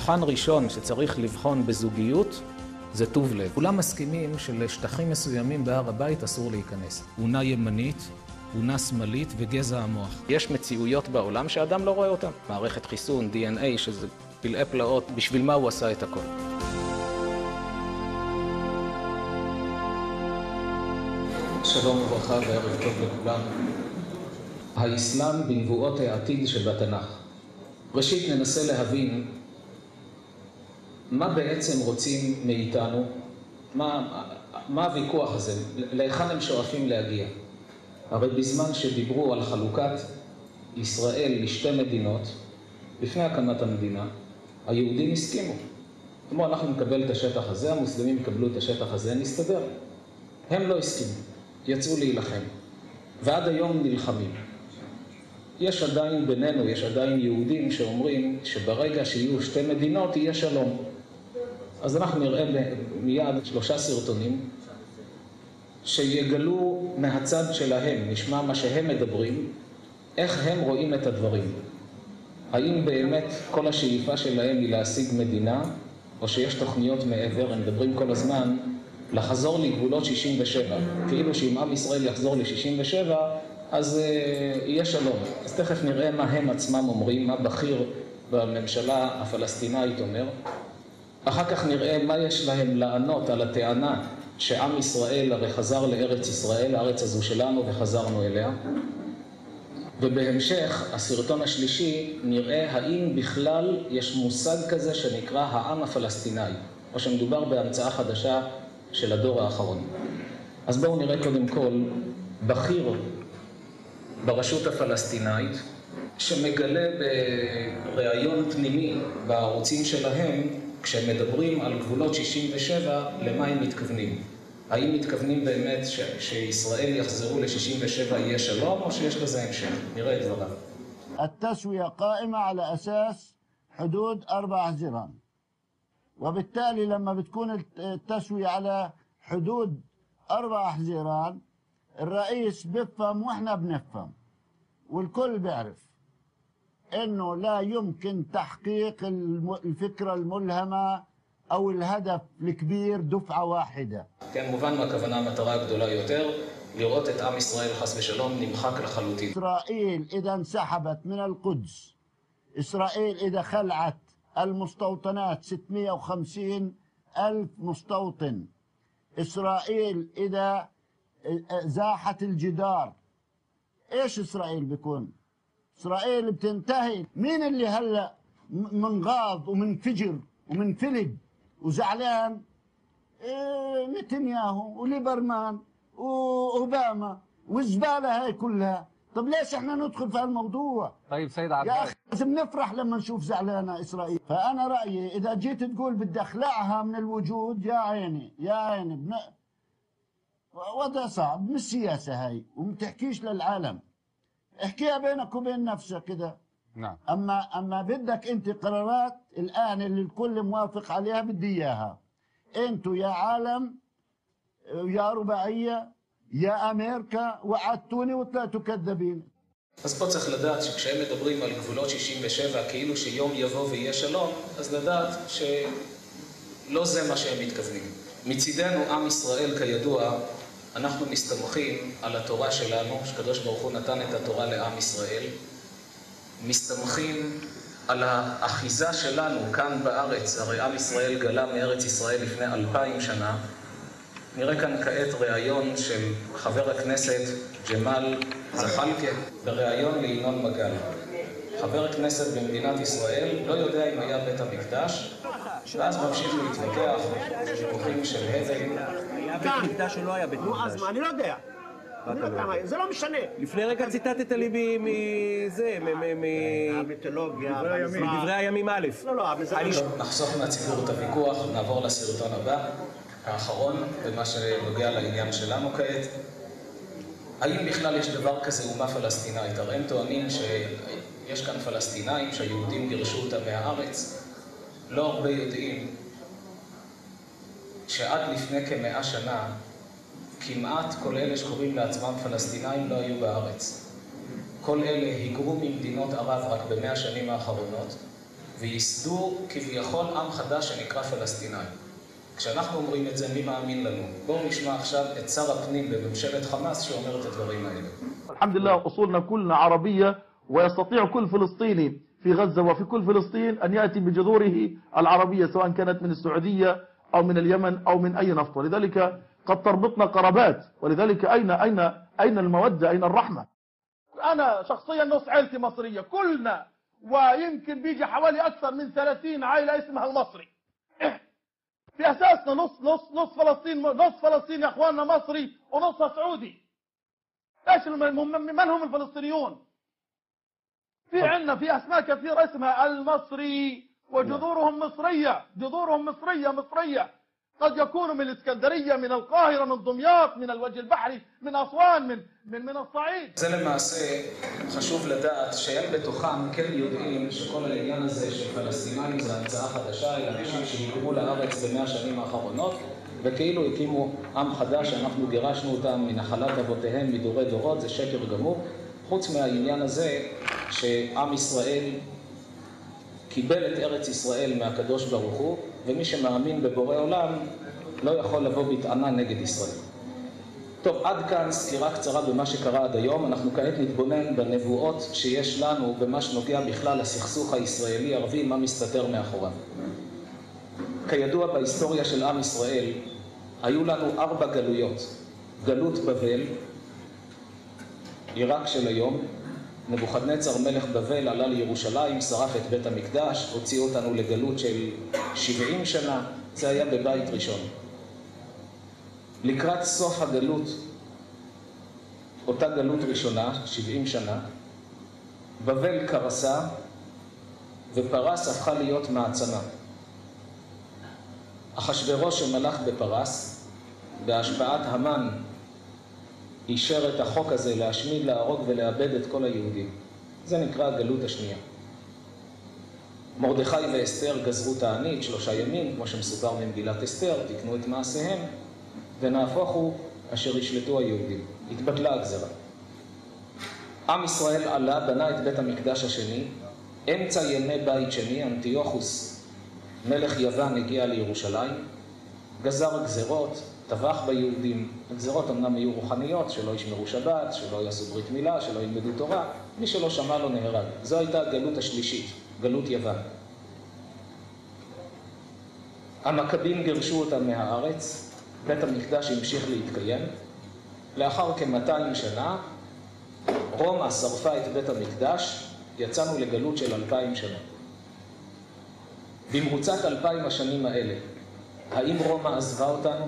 מבחן ראשון שצריך לבחון בזוגיות זה טוב לב. כולם מסכימים שלשטחים מסוימים בהר הבית אסור להיכנס. אונה ימנית, אונה שמאלית וגזע המוח. יש מציאויות בעולם שאדם לא רואה אותן. מערכת חיסון, DNA, שזה פלאי פלאות, בשביל מה הוא עשה את הכל. שלום וברכה וערב טוב לכולם. האסלאם בנבואות העתיד שבתנ"ך. ראשית ננסה להבין מה בעצם רוצים מאיתנו, מה, מה הוויכוח הזה, להיכן הם שואפים להגיע. הרי בזמן שדיברו על חלוקת ישראל לשתי מדינות, לפני הקמת המדינה, היהודים הסכימו. כמו אנחנו נקבל את השטח הזה, המוסלמים יקבלו את השטח הזה, נסתדר. הם לא הסכימו, יצאו להילחם, ועד היום נלחמים. יש עדיין בינינו, יש עדיין יהודים שאומרים שברגע שיהיו שתי מדינות יהיה שלום. אז אנחנו נראה מיד שלושה סרטונים שיגלו מהצד שלהם, נשמע מה שהם מדברים, איך הם רואים את הדברים. האם באמת כל השאיפה שלהם היא להשיג מדינה, או שיש תוכניות מעבר, הם מדברים כל הזמן לחזור לגבולות 67, כאילו שאם עם ישראל יחזור ל-67, אז uh, יהיה שלום. אז תכף נראה מה הם עצמם אומרים, מה בכיר בממשלה הפלסטינאית אומר. אחר כך נראה מה יש להם לענות על הטענה שעם ישראל הרי חזר לארץ ישראל, הארץ הזו שלנו, וחזרנו אליה. ובהמשך, הסרטון השלישי, נראה האם בכלל יש מושג כזה שנקרא העם הפלסטיני, או שמדובר בהמצאה חדשה של הדור האחרון. אז בואו נראה קודם כל בכיר ברשות הפלסטינאית, שמגלה בריאיון פנימי בערוצים שלהם, כשהם מדברים על גבולות 67, למה הם מתכוונים. האם מתכוונים באמת ש- שישראל יחזרו ל-67 יהיה שלום, או שיש לזה המשך? נראה את דבריו. التسوية قائمة على أساس حدود أربع جيران وبالتالي لما بتكون التسوية على حدود أربع جيران الرئيس بيفهم وإحنا بنفهم والكل بيعرف إنه لا يمكن تحقيق الم- الفكرة الملهمة أو الهدف الكبير دفعة واحدة כן, מובן מה הכוונה המטרה הגדולה יותר, לראות את עם ישראל חס ושלום נמחק לחלוטין. إسرائيل إذا انسحبت من القدس إسرائيل إذا خلعت المستوطنات 650 ألف مستوطن إسرائيل إذا زاحت الجدار إيش إسرائيل بيكون إسرائيل بتنتهي. مين اللي هلأ منغاض ومنفجر ومنفلق وزعلان؟ إيه نتنياهو وليبرمان وأوباما والزباله هاي كلها. طب ليش إحنا ندخل في هالموضوع؟ طيب سيد يا عباس أخي لازم نفرح لما نشوف زعلانة إسرائيل. فأنا رأيي إذا جيت تقول بدي أخلعها من الوجود يا عيني يا عيني بن... وضع صعب مش سياسة هاي ومتحكيش للعالم. احكيها بينك وبين نفسك كده نعم اما اما بدك انت قرارات الان اللي الكل موافق عليها بدي اياها انتوا يا عالم يا رباعيه يا امريكا وعدتوني وطلعتوا كذابين אז פה צריך לדעת שכשהם מדברים על גבולות 67 כאילו שיום יבוא ויהיה שלום, אז לדעת שלא זה מה שהם מתכוונים. מצידנו, עם ישראל, כידוע, אנחנו מסתמכים על התורה שלנו, שקדוש ברוך הוא נתן את התורה לעם ישראל, מסתמכים על האחיזה שלנו כאן בארץ, הרי עם ישראל גלה מארץ ישראל לפני אלפיים שנה. נראה כאן כעת ראיון של חבר הכנסת ג'מאל זחאלקה בריאיון לינון מגל. חבר הכנסת במדינת ישראל לא יודע אם היה בית המקדש, ואז ממשיך להתווכח ויכוחים של הבל. היה בית מקדש או לא היה בית נו, אז מקדש? מה, אני לא יודע. אני לא יודע זה לא משנה. לפני רגע ציטטת לי מ- מזה, מ- המיתולוגיה, מדברי הימים א'. לא, לא, אבל זה נחסוך מהציבור את הוויכוח, נעבור לסרטון הבא, האחרון, במה שנוגע לעניין שלנו כעת. האם בכלל יש דבר כזה אומה פלסטינאית? הרי הם טוענים שיש כאן פלסטינאים שהיהודים גירשו אותם מהארץ. לא הרבה יודעים שעד לפני כמאה שנה כמעט כל אלה שקוראים לעצמם פלסטינאים לא היו בארץ. כל אלה היגרו ממדינות ערב רק במאה השנים האחרונות, וייסדו כביכול עם חדש שנקרא פלסטינאים. כשאנחנו אומרים את זה, מי מאמין לנו? בואו נשמע עכשיו את שר הפנים בממשלת חמאס שאומר את הדברים האלה. الحمد لله أصولنا كلنا عربية ويستطيع كل فلسطيني في غزة وفي كل فلسطين أن يأتي بجذوره العربية سواء كانت من السعودية أو من اليمن أو من أي نفط. ولذلك قد تربطنا قرابات. ولذلك أين أين أين المودة؟ أين الرحمة؟ أنا شخصيا نص عائلتي مصرية. كلنا. ويمكن بيجي حوالي أكثر من 30 عائلة اسمها المصري. في أساسنا نص نص نص فلسطين نص فلسطين يا أخواننا مصري ونصها سعودي. الم- من هم الفلسطينيون؟ في عندنا في أسماء كثيرة اسمها المصري. وجذورهم مصريه جذورهم مصريه مصريه قد يكونوا من الاسكندريه من القاهره من دمياط من الوجه البحري من اسوان من من من الصعيد זה למעשה, חשוב לדעת שהם בתוכם כן יודעים שכל העניין הזה של פלסטינאים זה המצאה חדשה, אלה אנשים שהיגרו לארץ במאה השנים האחרונות וכאילו הקימו עם חדש שאנחנו גירשנו אותם מנחלת אבותיהם מדורי דורות, זה שקר גמור. חוץ מהעניין הזה שעם ישראל קיבל את ארץ ישראל מהקדוש ברוך הוא ומי שמאמין בבורא עולם לא יכול לבוא בטענה נגד ישראל. טוב, עד כאן סקירה קצרה במה שקרה עד היום. אנחנו כעת נתבונן בנבואות שיש לנו במה שנוגע בכלל לסכסוך הישראלי-ערבי, מה מסתתר מאחוריו. כידוע בהיסטוריה של עם ישראל, היו לנו ארבע גלויות. גלות בבל, עיראק של היום, נבוכדנצר מלך בבל עלה לירושלים, שרף את בית המקדש, הוציא אותנו לגלות של 70 שנה, זה היה בבית ראשון. לקראת סוף הגלות, אותה גלות ראשונה, 70 שנה, בבל קרסה ופרס הפכה להיות מעצמה. אחשורוש שמלך בפרס, בהשפעת המן, אישר את החוק הזה להשמיד, להרוג ולאבד את כל היהודים. זה נקרא הגלות השנייה. מרדכי ואסתר גזרו תענית שלושה ימים, כמו שמסופר במגילת אסתר, תיקנו את מעשיהם, ונהפוך הוא אשר ישלטו היהודים. התבטלה הגזרה. עם ישראל עלה, בנה את בית המקדש השני, אמצע ימי בית שני, אנטיוכוס, מלך יוון, הגיע לירושלים, גזר גזרות, טבח ביהודים. הגזרות אמנם היו רוחניות, שלא ישמרו שבת, שלא יעשו ברית מילה, שלא ילמדו תורה, מי שלא שמע לו נהרג. זו הייתה הגלות השלישית, גלות יוון. המכבים גירשו אותם מהארץ, בית המקדש המשיך להתקיים. לאחר כ-200 שנה, רומא שרפה את בית המקדש, יצאנו לגלות של אלפיים שנה. במרוצת אלפיים השנים האלה, האם רומא עזבה אותנו?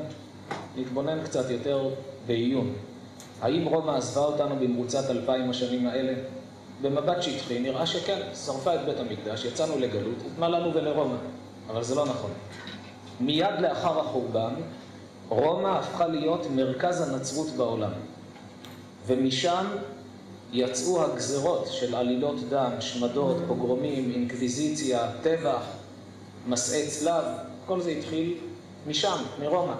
נתבונן קצת יותר בעיון. האם רומא עזבה אותנו במרוצת אלפיים השנים האלה? במבט שטחי נראה שכן, שרפה את בית המקדש, יצאנו לגלות, מה לנו ולרומא? אבל זה לא נכון. מיד לאחר החורבן, רומא הפכה להיות מרכז הנצרות בעולם. ומשם יצאו הגזרות של עלילות דם, שמדות, פוגרומים, אינקוויזיציה, טבח, מסעי צלב, כל זה התחיל משם, מרומא.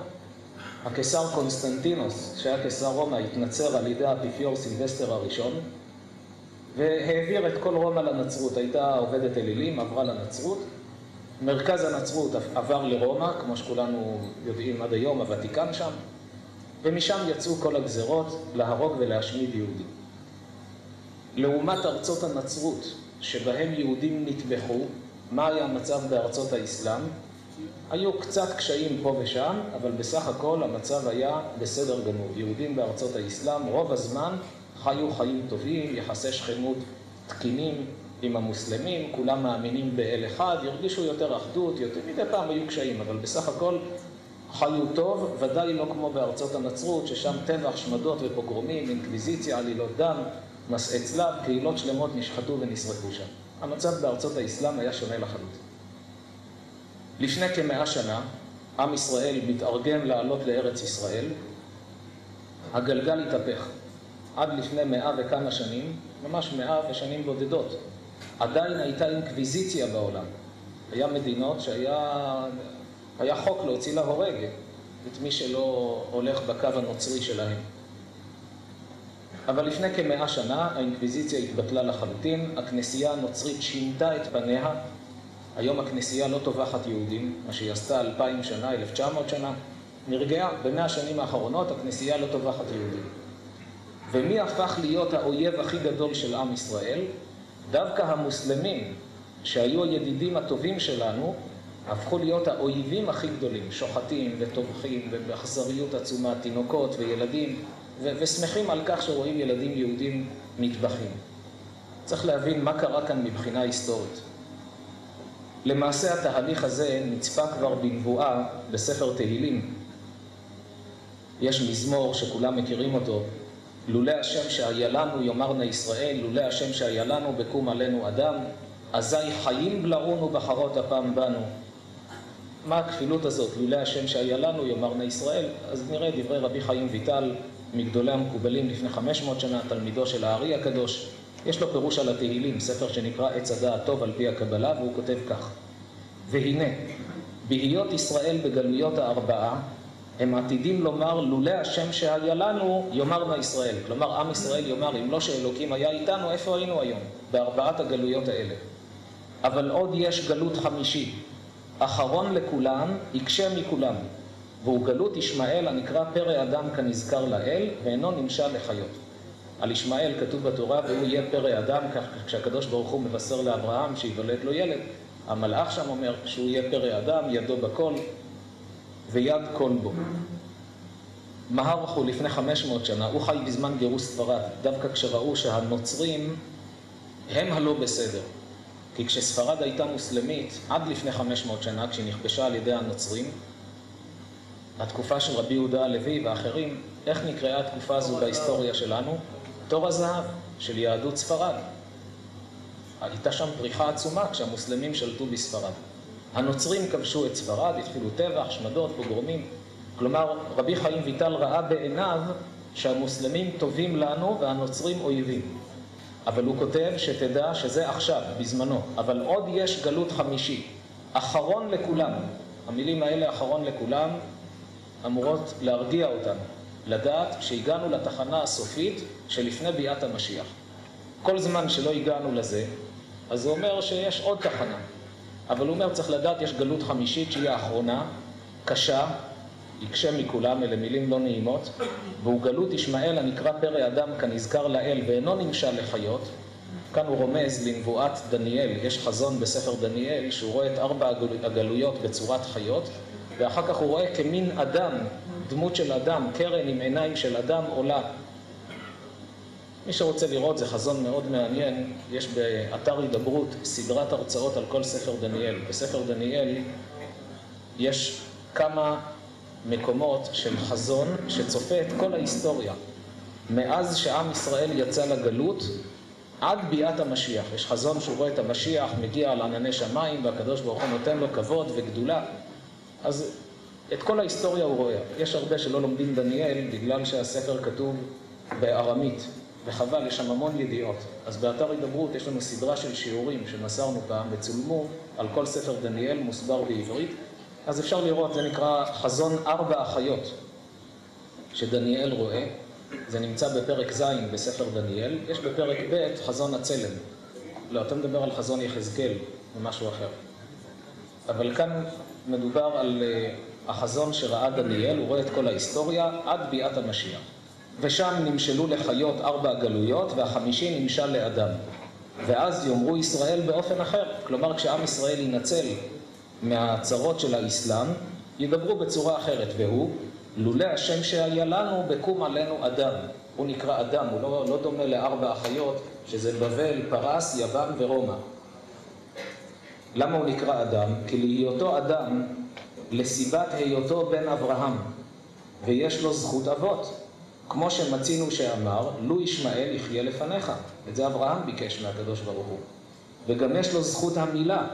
הקיסר קונסטנטינוס, שהיה קיסר רומא, התנצר על ידי האפיפיור סילבסטר הראשון, והעביר את כל רומא לנצרות. הייתה עובדת אלילים, עברה לנצרות. מרכז הנצרות עבר לרומא, כמו שכולנו יודעים עד היום, הוותיקן שם, ומשם יצאו כל הגזרות להרוג ולהשמיד יהודים. לעומת ארצות הנצרות, שבהם יהודים נטבחו, מה היה המצב בארצות האסלאם? היו קצת קשיים פה ושם, אבל בסך הכל המצב היה בסדר גמור. יהודים בארצות האסלאם רוב הזמן חיו חיים טובים, יחסי שכנות תקינים עם המוסלמים, כולם מאמינים באל אחד, הרגישו יותר אחדות, יותר מדי פעם היו קשיים, אבל בסך הכל חיו טוב, ודאי לא כמו בארצות הנצרות, ששם טבח, שמדות ופוגרומים, אינקוויזיציה, עלילות דם, מסעי צלב, קהילות שלמות נשחטו ונשרפו שם. המצב בארצות האסלאם היה שונה לחלוטין. לפני כמאה שנה, עם ישראל מתארגן לעלות לארץ ישראל, הגלגל התהפך. עד לפני מאה וכמה שנים, ממש מאה ושנים בודדות, עדיין הייתה אינקוויזיציה בעולם. היה מדינות שהיה היה חוק להוציא להורג את מי שלא הולך בקו הנוצרי שלהם. אבל לפני כמאה שנה האינקוויזיציה התבטלה לחלוטין, הכנסייה הנוצרית שינתה את פניה, היום הכנסייה לא טובחת יהודים, מה שהיא עשתה אלפיים שנה, אלף תשע מאות שנה, נרגעה. במאה השנים האחרונות הכנסייה לא טובחת יהודים. ומי הפך להיות האויב הכי גדול של עם ישראל? דווקא המוסלמים, שהיו הידידים הטובים שלנו, הפכו להיות האויבים הכי גדולים, שוחטים וטובחים ובאכזריות עצומה, תינוקות וילדים, ו- ושמחים על כך שרואים ילדים יהודים מטבחים. צריך להבין מה קרה כאן מבחינה היסטורית. למעשה התהליך הזה נצפה כבר בנבואה בספר תהילים. יש מזמור שכולם מכירים אותו, לולא השם שהיה לנו יאמרנה ישראל, לולא השם שהיה לנו בקום עלינו אדם, אזי חיים בלעון ובחרות הפעם בנו. מה הכפילות הזאת, לולא השם שהיה לנו יאמרנה ישראל? אז נראה דברי רבי חיים ויטל, מגדולי המקובלים לפני 500 שנה, תלמידו של הארי הקדוש. יש לו פירוש על התהילים, ספר שנקרא עץ הדעת טוב על פי הקבלה, והוא כותב כך: והנה, בהיות ישראל בגלויות הארבעה, הם עתידים לומר, לולא השם שהיה לנו, יאמרנה ישראל. כלומר, עם ישראל יאמר, אם לא שאלוקים היה איתנו, איפה היינו היום? בארבעת הגלויות האלה. אבל עוד יש גלות חמישי, אחרון לכולם, יקשה מכולם. והוא גלות ישמעאל הנקרא פרא אדם כנזכר לאל, ואינו נמשל לחיות. על ישמעאל כתוב בתורה, והוא יהיה פרא אדם, כשהקדוש ברוך הוא מבשר לאברהם שיוולד לו ילד, המלאך שם אומר שהוא יהיה פרא אדם, ידו בכל, ויד כל בו. מהר הוא לפני 500 שנה, הוא חי בזמן גירוש ספרד, דווקא כשראו שהנוצרים הם הלא בסדר. כי כשספרד הייתה מוסלמית, עד לפני 500 שנה, כשהיא נכבשה על ידי הנוצרים, התקופה של רבי יהודה הלוי ואחרים, איך נקראה התקופה הזו בהיסטוריה שלנו? תור הזהב של יהדות ספרד. הייתה שם פריחה עצומה כשהמוסלמים שלטו בספרד. הנוצרים כבשו את ספרד, התחילו טבח, שמדות, פוגרומים. כלומר, רבי חיים ויטל ראה בעיניו שהמוסלמים טובים לנו והנוצרים אויבים. אבל הוא כותב שתדע שזה עכשיו, בזמנו, אבל עוד יש גלות חמישי, אחרון לכולם. המילים האלה, אחרון לכולם, אמורות להרגיע אותנו, לדעת שהגענו לתחנה הסופית שלפני ביאת המשיח. כל זמן שלא הגענו לזה, אז זה אומר שיש עוד תחנה. אבל הוא אומר, צריך לדעת, יש גלות חמישית שהיא האחרונה, קשה, יקשה מכולם, אלה מילים לא נעימות, והוא גלות ישמעאל הנקרא פרא אדם כנזכר לאל ואינו נמשל לחיות. כאן הוא רומז לנבואת דניאל, יש חזון בספר דניאל שהוא רואה את ארבע הגלויות בצורת חיות, ואחר כך הוא רואה כמין אדם, דמות של אדם, קרן עם עיניים של אדם עולה. מי שרוצה לראות, זה חזון מאוד מעניין, יש באתר הידברות סדרת הרצאות על כל ספר דניאל. בספר דניאל יש כמה מקומות של חזון שצופה את כל ההיסטוריה. מאז שעם ישראל יצא לגלות עד ביאת המשיח. יש חזון שהוא רואה את המשיח, מגיע על ענני שמיים, והקדוש ברוך הוא נותן לו כבוד וגדולה. אז את כל ההיסטוריה הוא רואה. יש הרבה שלא לומדים דניאל בגלל שהספר כתוב בארמית, וחבל, יש שם המון ידיעות. אז באתר הידברות יש לנו סדרה של שיעורים שמסרנו פעם וצולמו על כל ספר דניאל, מוסבר בעברית. אז אפשר לראות, זה נקרא חזון ארבע החיות שדניאל רואה. זה נמצא בפרק ז' בספר דניאל. יש בפרק ב' חזון הצלם. לא, אתה מדבר על חזון יחזקאל, ומשהו אחר. אבל כאן מדובר על uh, החזון שראה דניאל, הוא רואה את כל ההיסטוריה עד ביאת המשיח. ושם נמשלו לחיות ארבע גלויות, והחמישי נמשל לאדם. ואז יאמרו ישראל באופן אחר. כלומר, כשעם ישראל ינצל מהצרות של האסלאם, ידברו בצורה אחרת, והוא, לולא השם שהיה לנו, בקום עלינו אדם. הוא נקרא אדם, הוא לא, לא דומה לארבע אחיות, שזה בבל, פרס, יוון ורומא. למה הוא נקרא אדם? כי להיותו אדם, לסיבת היותו בן אברהם, ויש לו זכות אבות. כמו שמצינו שאמר, לו ישמעאל יחיה לפניך. את זה אברהם ביקש מהקדוש ברוך הוא. וגם יש לו זכות המילה,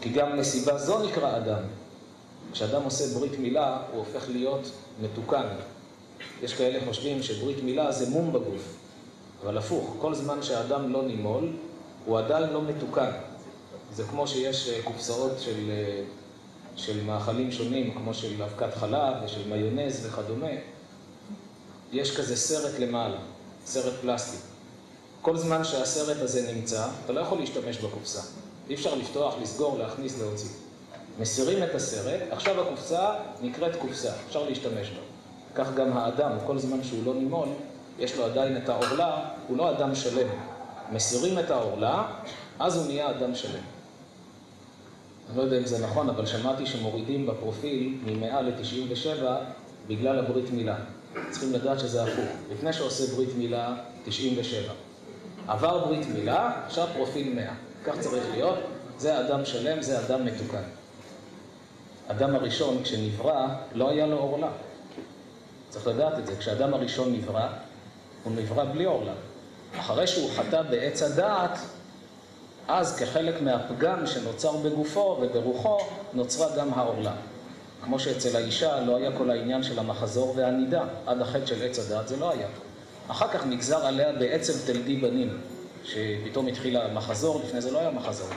כי גם מסיבה זו נקרא אדם. כשאדם עושה ברית מילה, הוא הופך להיות מתוקן. יש כאלה חושבים שברית מילה זה מום בגוף, אבל הפוך, כל זמן שהאדם לא נימול, הוא עדיין לא מתוקן. זה כמו שיש קופסאות של, של מאכלים שונים, כמו של אבקת חלב ושל מיונז וכדומה. יש כזה סרט למעלה, סרט פלסטי. כל זמן שהסרט הזה נמצא, אתה לא יכול להשתמש בקופסה. אי אפשר לפתוח, לסגור, להכניס, להוציא. מסירים את הסרט, עכשיו הקופסה נקראת קופסה, אפשר להשתמש בה. כך גם האדם, כל זמן שהוא לא נימול, יש לו עדיין את העורלה, הוא לא אדם שלם. מסירים את העורלה, אז הוא נהיה אדם שלם. אני לא יודע אם זה נכון, אבל שמעתי שמורידים בפרופיל מ-100 ל-97 בגלל הברית מילה. צריכים לדעת שזה הפוך. לפני שעושה ברית מילה, 97. עבר ברית מילה, עכשיו פרופיל 100. כך צריך להיות. זה אדם שלם, זה אדם מתוקן. אדם הראשון, כשנברא, לא היה לו עורלה. צריך לדעת את זה. כשאדם הראשון נברא, הוא נברא בלי עורלה. אחרי שהוא חטא בעץ הדעת, אז כחלק מהפגם שנוצר בגופו וברוחו, נוצרה גם העורלה. כמו שאצל האישה לא היה כל העניין של המחזור והנידה, עד החטא של עץ הדעת זה לא היה. אחר כך נגזר עליה בעצם תלדי בנים, שפתאום התחילה המחזור, לפני זה לא היה מחזור.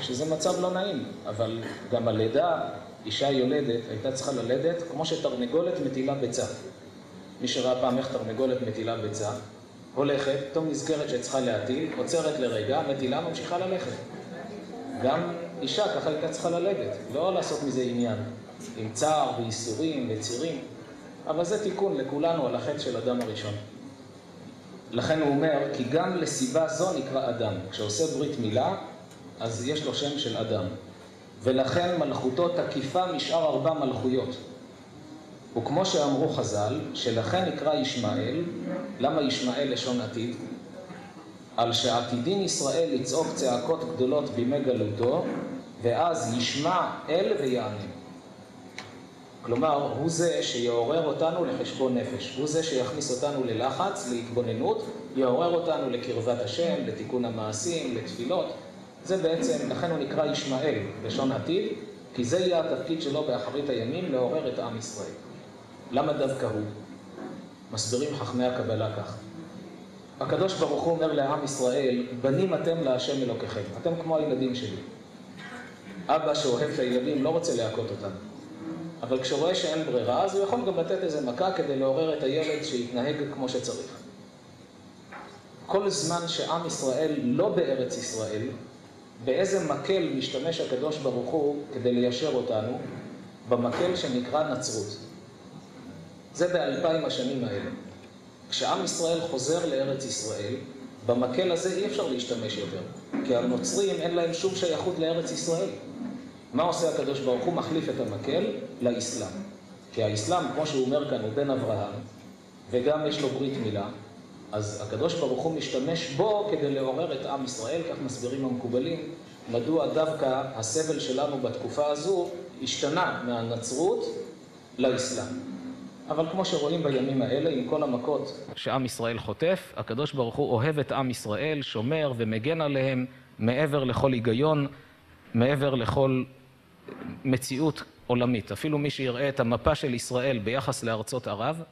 שזה מצב לא נעים, אבל גם הלידה, אישה יולדת הייתה צריכה ללדת כמו שתרנגולת מטילה ביצה. מי שראה פעם איך תרנגולת מטילה ביצה, הולכת, פתאום נזכרת שצריכה להטיל, עוצרת לרגע, מטילה, ממשיכה ללכת. גם אישה ככה הייתה צריכה ללדת, לא לעשות מזה עניין, עם צער וייסורים וצירים, אבל זה תיקון לכולנו על החטא של אדם הראשון. לכן הוא אומר, כי גם לסיבה זו נקרא אדם. כשעושה ברית מילה, אז יש לו שם של אדם. ולכן מלכותו תקיפה משאר ארבע מלכויות. וכמו שאמרו חז"ל, שלכן נקרא ישמעאל, למה ישמעאל לשון עתיד? על שעתידין ישראל לצעוק צעקות גדולות בימי גלותו, ואז ישמע אל ויענה. כלומר, הוא זה שיעורר אותנו לחשבון נפש, הוא זה שיכניס אותנו ללחץ, להתבוננות, יעורר אותנו לקרבת השם, לתיקון המעשים, לתפילות. זה בעצם, לכן הוא נקרא ישמעאל, לשון עתיד, כי זה יהיה התפקיד שלו באחרית הימים, לעורר את עם ישראל. למה דווקא הוא? מסבירים חכמי הקבלה כך. הקדוש ברוך הוא אומר לעם ישראל, בנים אתם להשם אלוקיכם, אתם כמו הילדים שלי. אבא שאוהב את הילדים לא רוצה להכות אותם, אבל כשרואה שאין ברירה, אז הוא יכול גם לתת איזה מכה כדי לעורר את הילד שיתנהג כמו שצריך. כל זמן שעם ישראל לא בארץ ישראל, באיזה מקל משתמש הקדוש ברוך הוא כדי ליישר אותנו? במקל שנקרא נצרות. זה באלפיים השנים האלה. כשעם ישראל חוזר לארץ ישראל, במקל הזה אי אפשר להשתמש יותר, כי הנוצרים אין להם שום שייכות לארץ ישראל. מה עושה הקדוש ברוך הוא? מחליף את המקל לאסלאם. כי האסלאם, כמו שהוא אומר כאן, הוא בן אברהם, וגם יש לו ברית מילה, אז הקדוש ברוך הוא משתמש בו כדי לעורר את עם ישראל, כך מסבירים המקובלים, מדוע דווקא הסבל שלנו בתקופה הזו השתנה מהנצרות לאסלאם. אבל כמו שרואים בימים האלה, עם כל המכות שעם ישראל חוטף, הקדוש ברוך הוא אוהב את עם ישראל, שומר ומגן עליהם מעבר לכל היגיון, מעבר לכל מציאות עולמית. אפילו מי שיראה את המפה של ישראל ביחס לארצות ערב,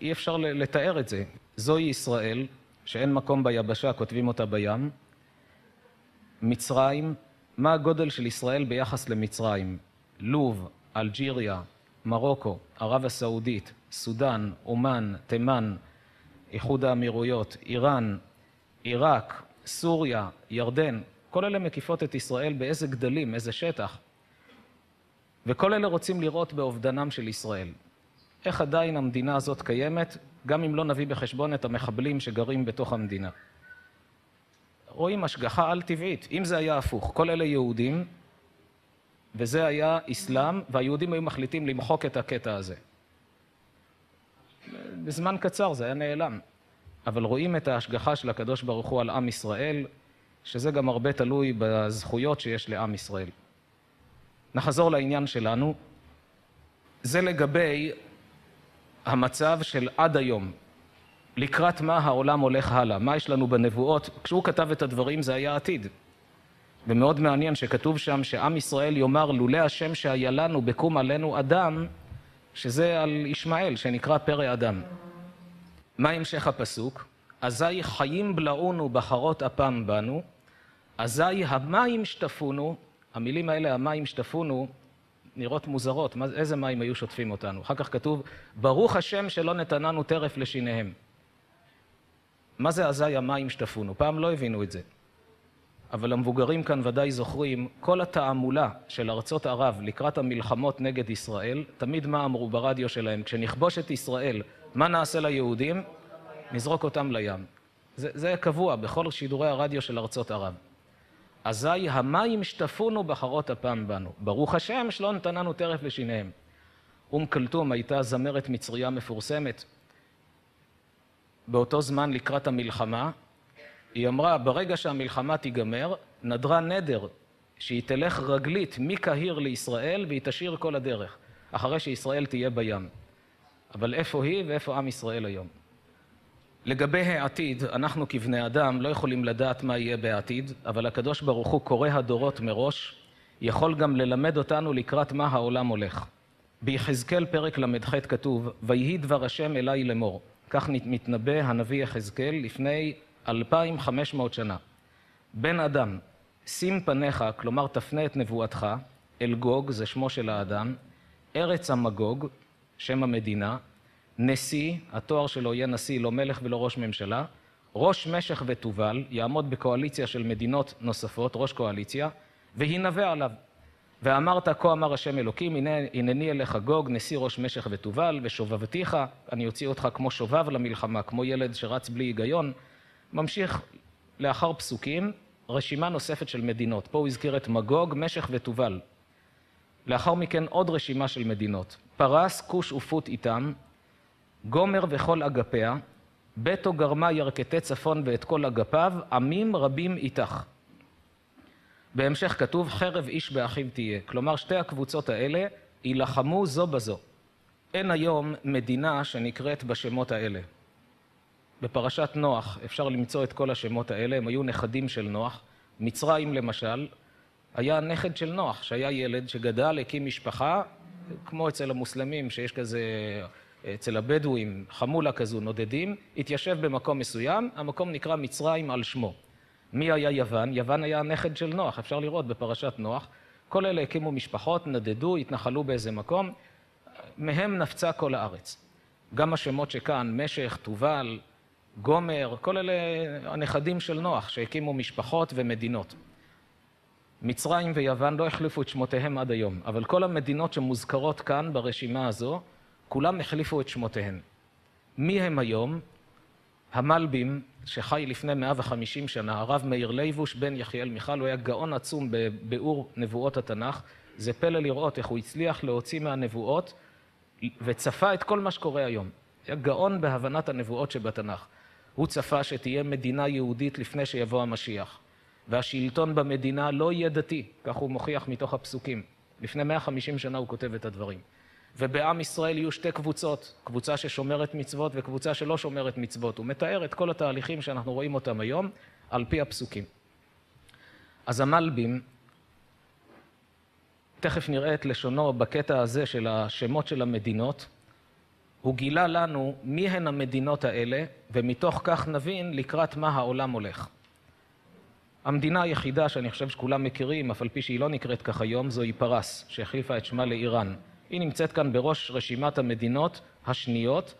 אי אפשר לתאר את זה. זוהי ישראל, שאין מקום ביבשה, כותבים אותה בים. מצרים, מה הגודל של ישראל ביחס למצרים? לוב, אלג'יריה, מרוקו, ערב הסעודית, סודאן, אומן, תימן, איחוד האמירויות, איראן, עיראק, סוריה, ירדן, כל אלה מקיפות את ישראל באיזה גדלים, איזה שטח. וכל אלה רוצים לראות באובדנם של ישראל. איך עדיין המדינה הזאת קיימת, גם אם לא נביא בחשבון את המחבלים שגרים בתוך המדינה. רואים השגחה על-טבעית. אם זה היה הפוך, כל אלה יהודים, וזה היה אסלאם, והיהודים היו מחליטים למחוק את הקטע הזה. בזמן קצר זה היה נעלם. אבל רואים את ההשגחה של הקדוש ברוך הוא על עם ישראל, שזה גם הרבה תלוי בזכויות שיש לעם ישראל. נחזור לעניין שלנו. זה לגבי המצב של עד היום. לקראת מה העולם הולך הלאה, מה יש לנו בנבואות. כשהוא כתב את הדברים זה היה עתיד. ומאוד מעניין שכתוב שם שעם ישראל יאמר לולא השם שהיה לנו בקום עלינו אדם, שזה על ישמעאל, שנקרא פרא אדם. מה המשך הפסוק? אזי חיים בלעונו בחרות אפם בנו, אזי המים שטפונו, המילים האלה, המים שטפונו, נראות מוזרות, מה, איזה מים היו שוטפים אותנו? אחר כך כתוב, ברוך השם שלא נתננו טרף לשיניהם. מה זה אזי המים שטפונו? פעם לא הבינו את זה. אבל המבוגרים כאן ודאי זוכרים, כל התעמולה של ארצות ערב לקראת המלחמות נגד ישראל, תמיד מה אמרו ברדיו שלהם? כשנכבוש את ישראל, מה נעשה ליהודים? נזרוק אותם לים. זה, זה קבוע בכל שידורי הרדיו של ארצות ערב. אזי המים שטפונו בחרות אפם בנו. ברוך השם שלא נתננו טרף לשיניהם. אום כלתום הייתה זמרת מצריה מפורסמת. באותו זמן לקראת המלחמה, היא אמרה, ברגע שהמלחמה תיגמר, נדרה נדר שהיא תלך רגלית מקהיר לישראל והיא תשאיר כל הדרך, אחרי שישראל תהיה בים. אבל איפה היא ואיפה עם ישראל היום? לגבי העתיד, אנחנו כבני אדם לא יכולים לדעת מה יהיה בעתיד, אבל הקדוש ברוך הוא קורא הדורות מראש, יכול גם ללמד אותנו לקראת מה העולם הולך. ביחזקאל פרק ל"ח כתוב, ויהי דבר השם אליי לאמור. כך מתנבא הנביא יחזקאל לפני 2,500 שנה. בן אדם, שים פניך, כלומר תפנה את נבואתך, אל גוג, זה שמו של האדם, ארץ המגוג, שם המדינה, נשיא, התואר שלו יהיה נשיא, לא מלך ולא ראש ממשלה, ראש משך ותובל, יעמוד בקואליציה של מדינות נוספות, ראש קואליציה, והנבא עליו. ואמרת, כה אמר השם אלוקים, הנה, הנני אליך גוג, נשיא ראש משך ותובל, ושובבתיך, אני אוציא אותך כמו שובב למלחמה, כמו ילד שרץ בלי היגיון. ממשיך לאחר פסוקים, רשימה נוספת של מדינות. פה הוא הזכיר את מגוג, משך ותובל. לאחר מכן עוד רשימה של מדינות. פרס, כוש ופוט איתם, גומר וכל אגפיה, ביתו גרמה ירכתי צפון ואת כל אגפיו, עמים רבים איתך. בהמשך כתוב, חרב איש באחיו תהיה. כלומר, שתי הקבוצות האלה יילחמו זו בזו. אין היום מדינה שנקראת בשמות האלה. בפרשת נוח אפשר למצוא את כל השמות האלה, הם היו נכדים של נוח. מצרים למשל, היה נכד של נוח, שהיה ילד שגדל, הקים משפחה, כמו אצל המוסלמים, שיש כזה, אצל הבדואים, חמולה כזו, נודדים, התיישב במקום מסוים, המקום נקרא מצרים על שמו. מי היה יוון? יוון היה הנכד של נוח, אפשר לראות בפרשת נוח. כל אלה הקימו משפחות, נדדו, התנחלו באיזה מקום, מהם נפצה כל הארץ. גם השמות שכאן, משך, תובל, גומר, כל אלה הנכדים של נוח שהקימו משפחות ומדינות. מצרים ויוון לא החליפו את שמותיהם עד היום, אבל כל המדינות שמוזכרות כאן ברשימה הזו, כולם החליפו את שמותיהן. מי הם היום? המלבים, שחי לפני 150 שנה, הרב מאיר ליבוש בן יחיאל מיכל, הוא היה גאון עצום בביאור נבואות התנ"ך. זה פלא לראות איך הוא הצליח להוציא מהנבואות וצפה את כל מה שקורה היום. היה גאון בהבנת הנבואות שבתנ"ך. הוא צפה שתהיה מדינה יהודית לפני שיבוא המשיח. והשלטון במדינה לא יהיה דתי, כך הוא מוכיח מתוך הפסוקים. לפני 150 שנה הוא כותב את הדברים. ובעם ישראל יהיו שתי קבוצות, קבוצה ששומרת מצוות וקבוצה שלא שומרת מצוות. הוא מתאר את כל התהליכים שאנחנו רואים אותם היום על פי הפסוקים. אז המלבים, תכף נראה את לשונו בקטע הזה של השמות של המדינות, הוא גילה לנו מי הן המדינות האלה, ומתוך כך נבין לקראת מה העולם הולך. המדינה היחידה שאני חושב שכולם מכירים, אף על פי שהיא לא נקראת כך היום, זוהי פרס, שהחליפה את שמה לאיראן. היא נמצאת כאן בראש רשימת המדינות השניות,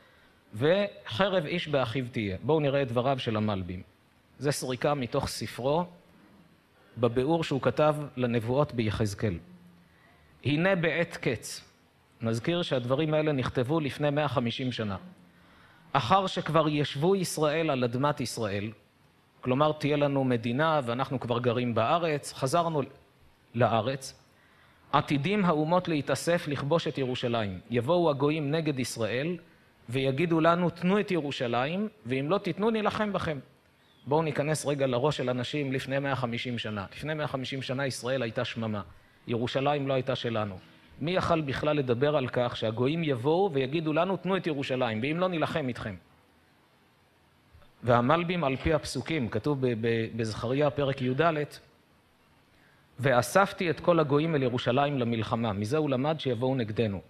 וחרב איש באחיו תהיה. בואו נראה את דבריו של המלבים. זה סריקה מתוך ספרו, בביאור שהוא כתב לנבואות ביחזקאל. הנה בעת קץ, נזכיר שהדברים האלה נכתבו לפני 150 שנה. אחר שכבר ישבו ישראל על אדמת ישראל, כלומר תהיה לנו מדינה ואנחנו כבר גרים בארץ, חזרנו לארץ, עתידים האומות להתאסף לכבוש את ירושלים. יבואו הגויים נגד ישראל ויגידו לנו תנו את ירושלים ואם לא תיתנו נילחם בכם. בואו ניכנס רגע לראש של אנשים לפני 150 שנה. לפני 150 שנה ישראל הייתה שממה, ירושלים לא הייתה שלנו. מי יכל בכלל לדבר על כך שהגויים יבואו ויגידו לנו תנו את ירושלים ואם לא נילחם איתכם. והמלבים על פי הפסוקים, כתוב בזכריה פרק י"ד ואספתי את כל הגויים אל ירושלים למלחמה. מזה הוא למד שיבואו נגדנו.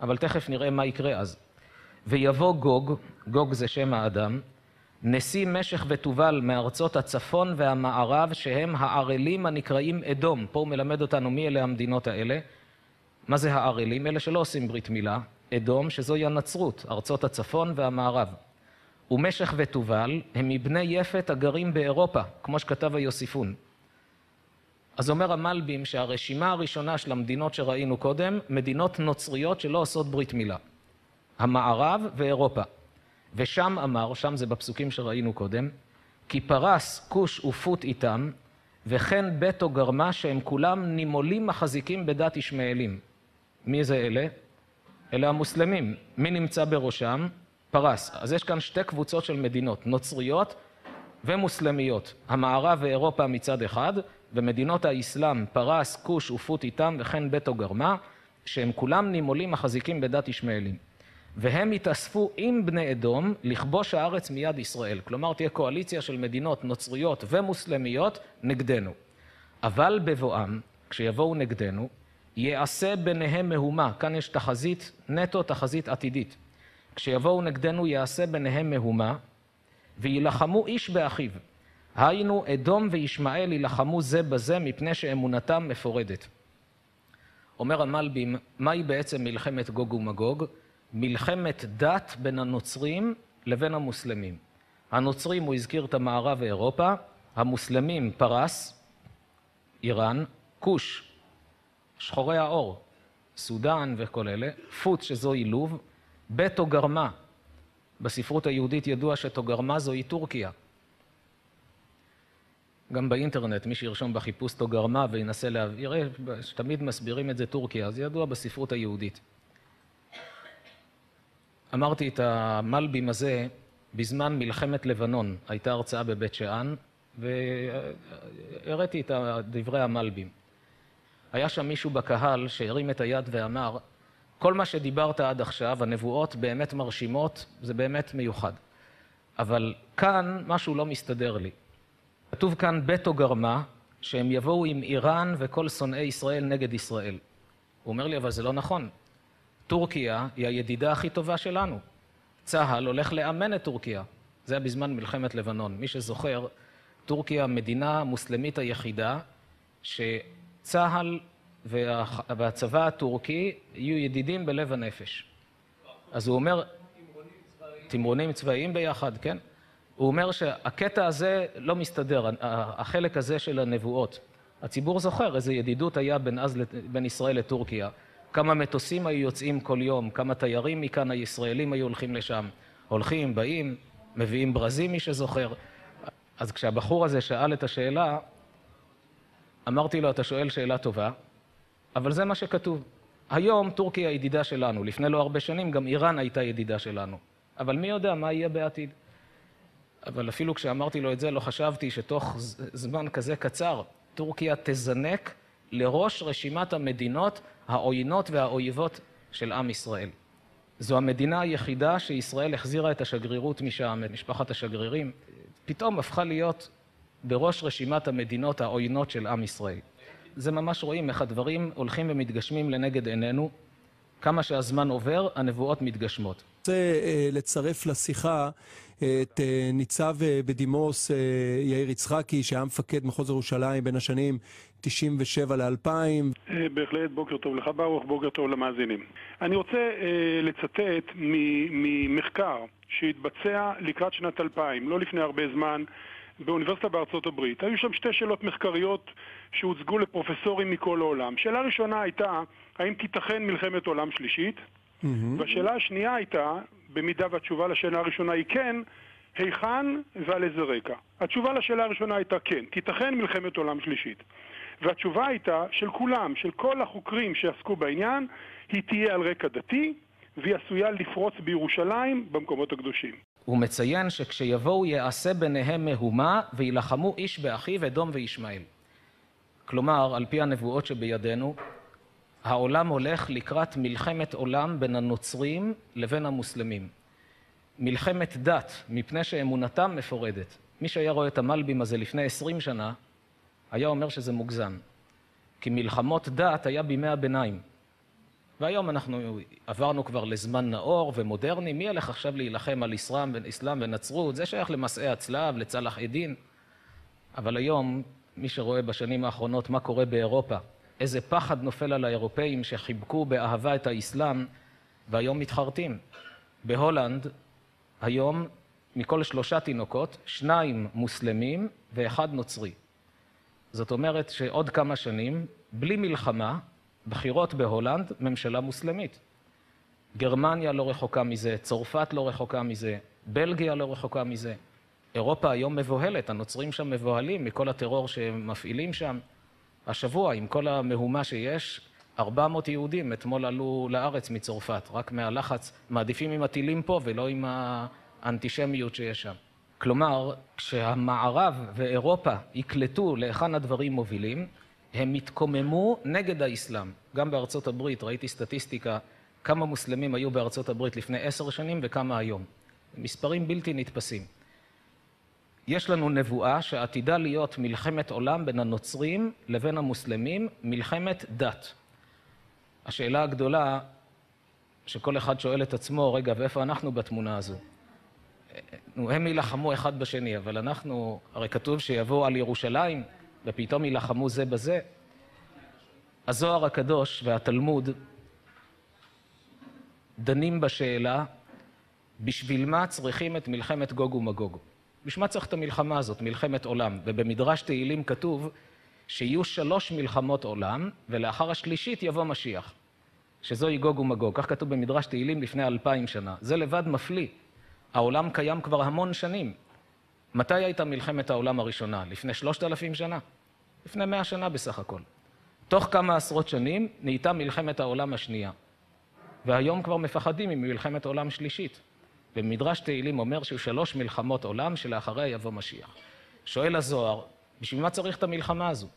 אבל תכף נראה מה יקרה אז. ויבוא גוג, גוג זה שם האדם, נשיא משך ותובל מארצות הצפון והמערב, שהם הערלים הנקראים אדום. פה הוא מלמד אותנו מי אלה המדינות האלה. מה זה הערלים? אלה שלא עושים ברית מילה. אדום, שזוהי הנצרות, ארצות הצפון והמערב. ומשך ותובל הם מבני יפת הגרים באירופה, כמו שכתב היוסיפון. אז אומר המלבים שהרשימה הראשונה של המדינות שראינו קודם, מדינות נוצריות שלא עושות ברית מילה. המערב ואירופה. ושם אמר, שם זה בפסוקים שראינו קודם, כי פרס, כוש ופוט איתם, וכן ביתו גרמה שהם כולם נימולים מחזיקים בדת ישמעאלים. מי זה אלה? אלה המוסלמים. מי נמצא בראשם? פרס. אז יש כאן שתי קבוצות של מדינות, נוצריות ומוסלמיות. המערב ואירופה מצד אחד, ומדינות האסלאם, פרס, כוש ופוט איתם, וכן ביתו גרמה, שהם כולם נימולים מחזיקים בדת ישמעאלים. והם יתאספו עם בני אדום לכבוש הארץ מיד ישראל. כלומר, תהיה קואליציה של מדינות נוצריות ומוסלמיות נגדנו. אבל בבואם, כשיבואו נגדנו, יעשה ביניהם מהומה. כאן יש תחזית נטו, תחזית עתידית. כשיבואו נגדנו יעשה ביניהם מהומה, ויילחמו איש באחיו. היינו, אדום וישמעאל יילחמו זה בזה מפני שאמונתם מפורדת. אומר המלבים, מהי בעצם מלחמת גוג ומגוג? מלחמת דת בין הנוצרים לבין המוסלמים. הנוצרים, הוא הזכיר את המערב ואירופה, המוסלמים, פרס, איראן, כוש, שחורי העור, סודאן וכל אלה, פוט שזוהי לוב, ביתו גרמה, בספרות היהודית ידוע שתוגרמה זוהי טורקיה. גם באינטרנט, מי שירשום בחיפוש תוגרמה וינסה להביא, יראה שתמיד מסבירים את זה טורקיה, זה ידוע בספרות היהודית. אמרתי את המלבים הזה בזמן מלחמת לבנון, הייתה הרצאה בבית שאן, והראיתי את דברי המלבים. היה שם מישהו בקהל שהרים את היד ואמר, כל מה שדיברת עד עכשיו, הנבואות באמת מרשימות, זה באמת מיוחד. אבל כאן משהו לא מסתדר לי. כתוב כאן ביתו גרמה, שהם יבואו עם איראן וכל שונאי ישראל נגד ישראל. הוא אומר לי, אבל זה לא נכון. טורקיה היא הידידה הכי טובה שלנו. צה"ל הולך לאמן את טורקיה. זה היה בזמן מלחמת לבנון. מי שזוכר, טורקיה המדינה המוסלמית היחידה שצה"ל והצבא הטורקי יהיו ידידים בלב הנפש. אז הוא אומר... תמרונים צבאיים ביחד, כן? הוא אומר שהקטע הזה לא מסתדר, החלק הזה של הנבואות. הציבור זוכר איזה ידידות היה בין, אז, בין ישראל לטורקיה. כמה מטוסים היו יוצאים כל יום, כמה תיירים מכאן הישראלים היו הולכים לשם. הולכים, באים, מביאים ברזים, מי שזוכר. אז כשהבחור הזה שאל את השאלה, אמרתי לו, אתה שואל שאלה טובה, אבל זה מה שכתוב. היום טורקיה ידידה שלנו, לפני לא הרבה שנים גם איראן הייתה ידידה שלנו. אבל מי יודע מה יהיה בעתיד. אבל אפילו כשאמרתי לו את זה, לא חשבתי שתוך זמן כזה קצר, טורקיה תזנק לראש רשימת המדינות העוינות והאויבות של עם ישראל. זו המדינה היחידה שישראל החזירה את השגרירות משם, את משפחת השגרירים, פתאום הפכה להיות בראש רשימת המדינות העוינות של עם ישראל. זה ממש רואים איך הדברים הולכים ומתגשמים לנגד עינינו. כמה שהזמן עובר, הנבואות מתגשמות. רוצה אה, לצרף לשיחה את אה, ניצב אה, בדימוס יאיר יצחקי, שהיה מפקד מחוז ירושלים בין השנים 97 ל-2000. בהחלט, בוקר טוב לך ברוך, בוקר טוב למאזינים. אני רוצה לצטט ממחקר שהתבצע לקראת שנת 2000, לא לפני הרבה זמן, באוניברסיטה בארצות הברית. היו שם שתי שאלות מחקריות שהוצגו לפרופסורים מכל העולם. שאלה ראשונה הייתה, האם תיתכן מלחמת עולם שלישית? Mm-hmm. והשאלה השנייה הייתה, במידה והתשובה לשאלה הראשונה היא כן, היכן ועל איזה רקע. התשובה לשאלה הראשונה הייתה כן, תיתכן מלחמת עולם שלישית. והתשובה הייתה של כולם, של כל החוקרים שעסקו בעניין, היא תהיה על רקע דתי, והיא עשויה לפרוץ בירושלים במקומות הקדושים. הוא מציין שכשיבואו יעשה ביניהם מהומה וילחמו איש באחיו אדום וישמעאל. כלומר, על פי הנבואות שבידינו, העולם הולך לקראת מלחמת עולם בין הנוצרים לבין המוסלמים. מלחמת דת, מפני שאמונתם מפורדת. מי שהיה רואה את המלבים הזה לפני עשרים שנה, היה אומר שזה מוגזם. כי מלחמות דת היה בימי הביניים. והיום אנחנו עברנו כבר לזמן נאור ומודרני, מי ילך עכשיו להילחם על אסלאם, אסלאם ונצרות? זה שייך למסעי הצלב, לצלאח א-דין. אבל היום, מי שרואה בשנים האחרונות מה קורה באירופה, איזה פחד נופל על האירופאים שחיבקו באהבה את האסלאם והיום מתחרטים. בהולנד, היום, מכל שלושה תינוקות, שניים מוסלמים ואחד נוצרי. זאת אומרת שעוד כמה שנים, בלי מלחמה, בחירות בהולנד, ממשלה מוסלמית. גרמניה לא רחוקה מזה, צרפת לא רחוקה מזה, בלגיה לא רחוקה מזה. אירופה היום מבוהלת, הנוצרים שם מבוהלים מכל הטרור שהם מפעילים שם. השבוע, עם כל המהומה שיש, 400 יהודים אתמול עלו לארץ מצרפת, רק מהלחץ, מעדיפים עם הטילים פה ולא עם האנטישמיות שיש שם. כלומר, כשהמערב ואירופה יקלטו להיכן הדברים מובילים, הם יתקוממו נגד האסלאם. גם בארצות הברית, ראיתי סטטיסטיקה, כמה מוסלמים היו בארצות הברית לפני עשר שנים וכמה היום. מספרים בלתי נתפסים. יש לנו נבואה שעתידה להיות מלחמת עולם בין הנוצרים לבין המוסלמים, מלחמת דת. השאלה הגדולה שכל אחד שואל את עצמו, רגע, ואיפה אנחנו בתמונה הזו? נו, הם יילחמו אחד בשני, אבל אנחנו, הרי כתוב שיבואו על ירושלים, ופתאום יילחמו זה בזה. הזוהר הקדוש והתלמוד דנים בשאלה, בשביל מה צריכים את מלחמת גוג ומגוג? בשביל מה צריך את המלחמה הזאת, מלחמת עולם? ובמדרש תהילים כתוב שיהיו שלוש מלחמות עולם, ולאחר השלישית יבוא משיח, שזוהי גוג ומגוג. כך כתוב במדרש תהילים לפני אלפיים שנה. זה לבד מפליא. העולם קיים כבר המון שנים. מתי הייתה מלחמת העולם הראשונה? לפני שלושת אלפים שנה? לפני מאה שנה בסך הכל. תוך כמה עשרות שנים נהייתה מלחמת העולם השנייה. והיום כבר מפחדים ממלחמת עולם שלישית. ומדרש תהילים אומר שהוא שלוש מלחמות עולם שלאחריה יבוא משיח. שואל הזוהר, בשביל מה צריך את המלחמה הזו?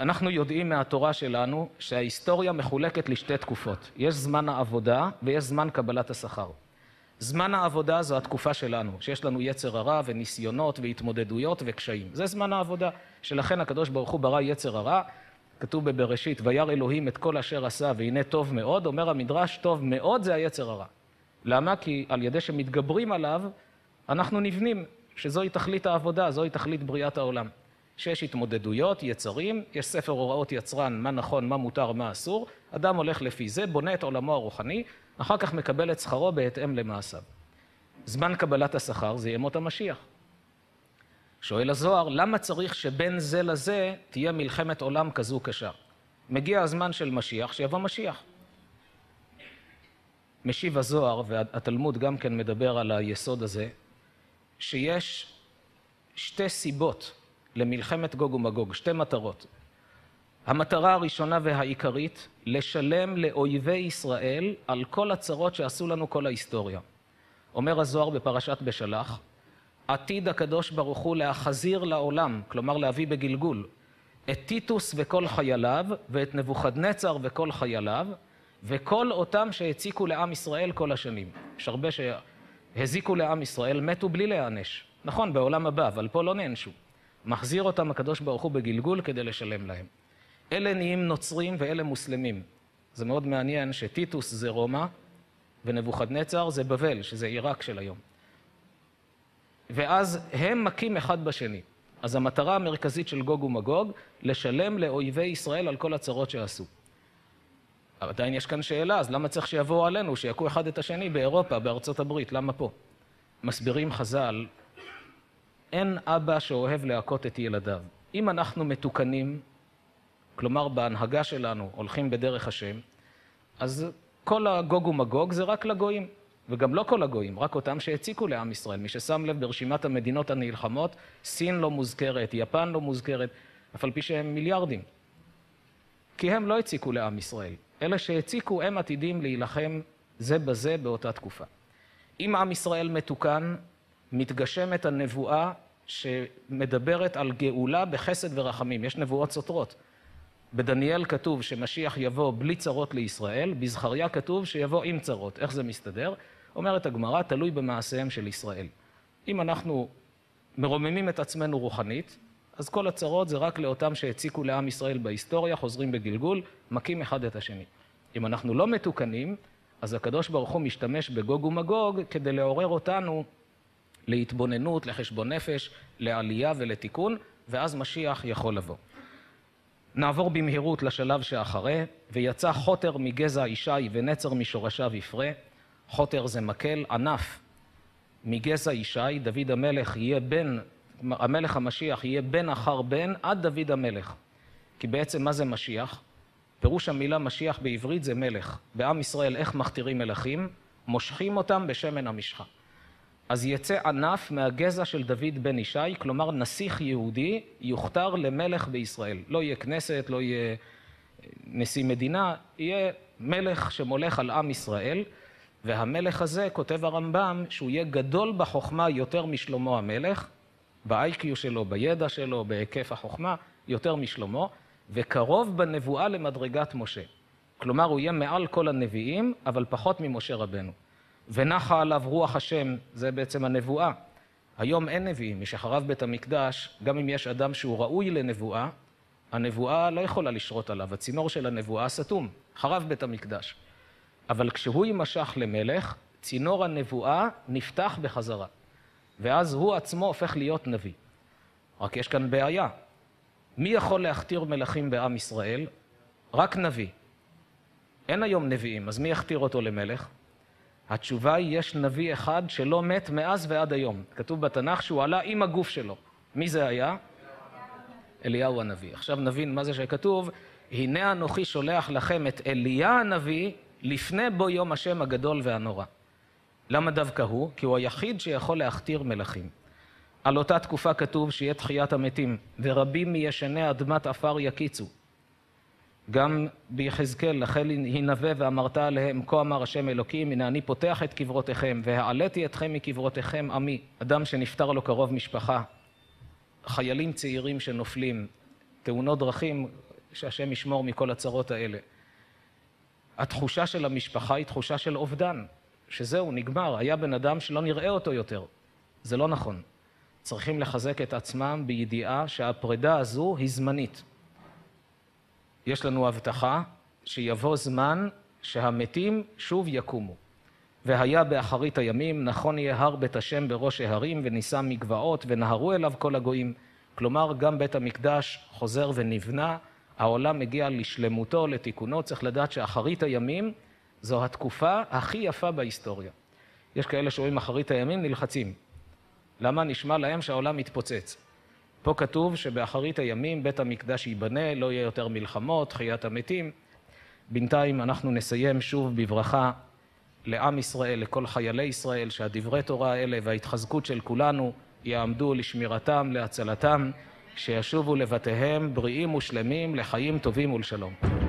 אנחנו יודעים מהתורה שלנו שההיסטוריה מחולקת לשתי תקופות. יש זמן העבודה ויש זמן קבלת השכר. זמן העבודה זו התקופה שלנו, שיש לנו יצר הרע וניסיונות והתמודדויות וקשיים. זה זמן העבודה, שלכן הקדוש ברוך הוא ברא יצר הרע, כתוב בבראשית, וירא אלוהים את כל אשר עשה והנה טוב מאוד, אומר המדרש, טוב מאוד זה היצר הרע. למה? כי על ידי שמתגברים עליו, אנחנו נבנים, שזוהי תכלית העבודה, זוהי תכלית בריאת העולם. שיש התמודדויות, יצרים, יש ספר הוראות יצרן, מה נכון, מה מותר, מה אסור, אדם הולך לפי זה, בונה את עולמו הרוחני, אחר כך מקבל את שכרו בהתאם למעשיו. זמן קבלת השכר זה ימות המשיח. שואל הזוהר, למה צריך שבין זה לזה תהיה מלחמת עולם כזו קשה? מגיע הזמן של משיח, שיבוא משיח. משיב הזוהר, והתלמוד גם כן מדבר על היסוד הזה, שיש שתי סיבות למלחמת גוג ומגוג, שתי מטרות. המטרה הראשונה והעיקרית, לשלם לאויבי ישראל על כל הצרות שעשו לנו כל ההיסטוריה. אומר הזוהר בפרשת בשלח, עתיד הקדוש ברוך הוא להחזיר לעולם, כלומר להביא בגלגול, את טיטוס וכל חייליו, ואת נבוכדנצר וכל חייליו, וכל אותם שהציקו לעם ישראל כל השנים. יש הרבה שהזיקו לעם ישראל, מתו בלי להיענש. נכון, בעולם הבא, אבל פה לא נענשו. מחזיר אותם הקדוש ברוך הוא בגלגול כדי לשלם להם. אלה נהיים נוצרים ואלה מוסלמים. זה מאוד מעניין שטיטוס זה רומא ונבוכדנצר זה בבל, שזה עיראק של היום. ואז הם מכים אחד בשני. אז המטרה המרכזית של גוג ומגוג, לשלם לאויבי ישראל על כל הצרות שעשו. אבל עדיין יש כאן שאלה, אז למה צריך שיבואו עלינו, שיכו אחד את השני באירופה, בארצות הברית, למה פה? מסבירים חז"ל, אין אבא שאוהב להכות את ילדיו. אם אנחנו מתוקנים, כלומר בהנהגה שלנו הולכים בדרך השם, אז כל הגוג ומגוג זה רק לגויים. וגם לא כל הגויים, רק אותם שהציקו לעם ישראל. מי ששם לב ברשימת המדינות הנלחמות, סין לא מוזכרת, יפן לא מוזכרת, אף על פי שהם מיליארדים. כי הם לא הציקו לעם ישראל. אלה שהציקו הם עתידים להילחם זה בזה באותה תקופה. אם עם ישראל מתוקן, מתגשמת הנבואה שמדברת על גאולה בחסד ורחמים. יש נבואות סותרות. בדניאל כתוב שמשיח יבוא בלי צרות לישראל, בזכריה כתוב שיבוא עם צרות. איך זה מסתדר? אומרת הגמרא, תלוי במעשיהם של ישראל. אם אנחנו מרוממים את עצמנו רוחנית, אז כל הצרות זה רק לאותם שהציקו לעם ישראל בהיסטוריה, חוזרים בגלגול, מכים אחד את השני. אם אנחנו לא מתוקנים, אז הקדוש ברוך הוא משתמש בגוג ומגוג כדי לעורר אותנו להתבוננות, לחשבון נפש, לעלייה ולתיקון, ואז משיח יכול לבוא. נעבור במהירות לשלב שאחרי, ויצא חוטר מגזע ישי ונצר משורשיו יפרה. חוטר זה מקל, ענף מגזע ישי, דוד המלך יהיה בן, המלך המשיח יהיה בן אחר בן עד דוד המלך. כי בעצם מה זה משיח? פירוש המילה משיח בעברית זה מלך. בעם ישראל איך מכתירים מלכים? מושכים אותם בשמן המשחה. אז יצא ענף מהגזע של דוד בן ישי, כלומר נסיך יהודי יוכתר למלך בישראל. לא יהיה כנסת, לא יהיה נשיא מדינה, יהיה מלך שמולך על עם ישראל, והמלך הזה, כותב הרמב"ם, שהוא יהיה גדול בחוכמה יותר משלמה המלך, ב-IQ שלו, בידע שלו, בהיקף החוכמה, יותר משלמה, וקרוב בנבואה למדרגת משה. כלומר, הוא יהיה מעל כל הנביאים, אבל פחות ממשה רבנו. ונחה עליו רוח השם, זה בעצם הנבואה. היום אין נביאים, משחרב בית המקדש, גם אם יש אדם שהוא ראוי לנבואה, הנבואה לא יכולה לשרות עליו, הצינור של הנבואה סתום, חרב בית המקדש. אבל כשהוא יימשך למלך, צינור הנבואה נפתח בחזרה. ואז הוא עצמו הופך להיות נביא. רק יש כאן בעיה. מי יכול להכתיר מלכים בעם ישראל? רק נביא. אין היום נביאים, אז מי יכתיר אותו למלך? התשובה היא, יש נביא אחד שלא מת מאז ועד היום. כתוב בתנ"ך שהוא עלה עם הגוף שלו. מי זה היה? אליהו הנביא. עכשיו נבין מה זה שכתוב, הנה אנוכי שולח לכם את אליה הנביא לפני בו יום השם הגדול והנורא. למה דווקא הוא? כי הוא היחיד שיכול להכתיר מלכים. על אותה תקופה כתוב שיהיה תחיית המתים, ורבים מישני אדמת עפר יקיצו. גם ביחזקאל, לכן הנבא ואמרת עליהם, כה אמר השם אלוקים, הנה אני פותח את קברותיכם, והעליתי אתכם מקברותיכם עמי. אדם שנפטר לו קרוב משפחה, חיילים צעירים שנופלים, תאונות דרכים, שהשם ישמור מכל הצרות האלה. התחושה של המשפחה היא תחושה של אובדן, שזהו, נגמר, היה בן אדם שלא נראה אותו יותר. זה לא נכון. צריכים לחזק את עצמם בידיעה שהפרידה הזו היא זמנית. יש לנו הבטחה שיבוא זמן שהמתים שוב יקומו. והיה באחרית הימים, נכון יהיה הר בית השם בראש ההרים, ונישא מגבעות, ונהרו אליו כל הגויים. כלומר, גם בית המקדש חוזר ונבנה, העולם מגיע לשלמותו, לתיקונו. צריך לדעת שאחרית הימים זו התקופה הכי יפה בהיסטוריה. יש כאלה שרואים אחרית הימים נלחצים. למה? נשמע להם שהעולם מתפוצץ. פה כתוב שבאחרית הימים בית המקדש ייבנה, לא יהיה יותר מלחמות, תחיית המתים. בינתיים אנחנו נסיים שוב בברכה לעם ישראל, לכל חיילי ישראל, שהדברי תורה האלה וההתחזקות של כולנו יעמדו לשמירתם, להצלתם, שישובו לבתיהם בריאים ושלמים, לחיים טובים ולשלום.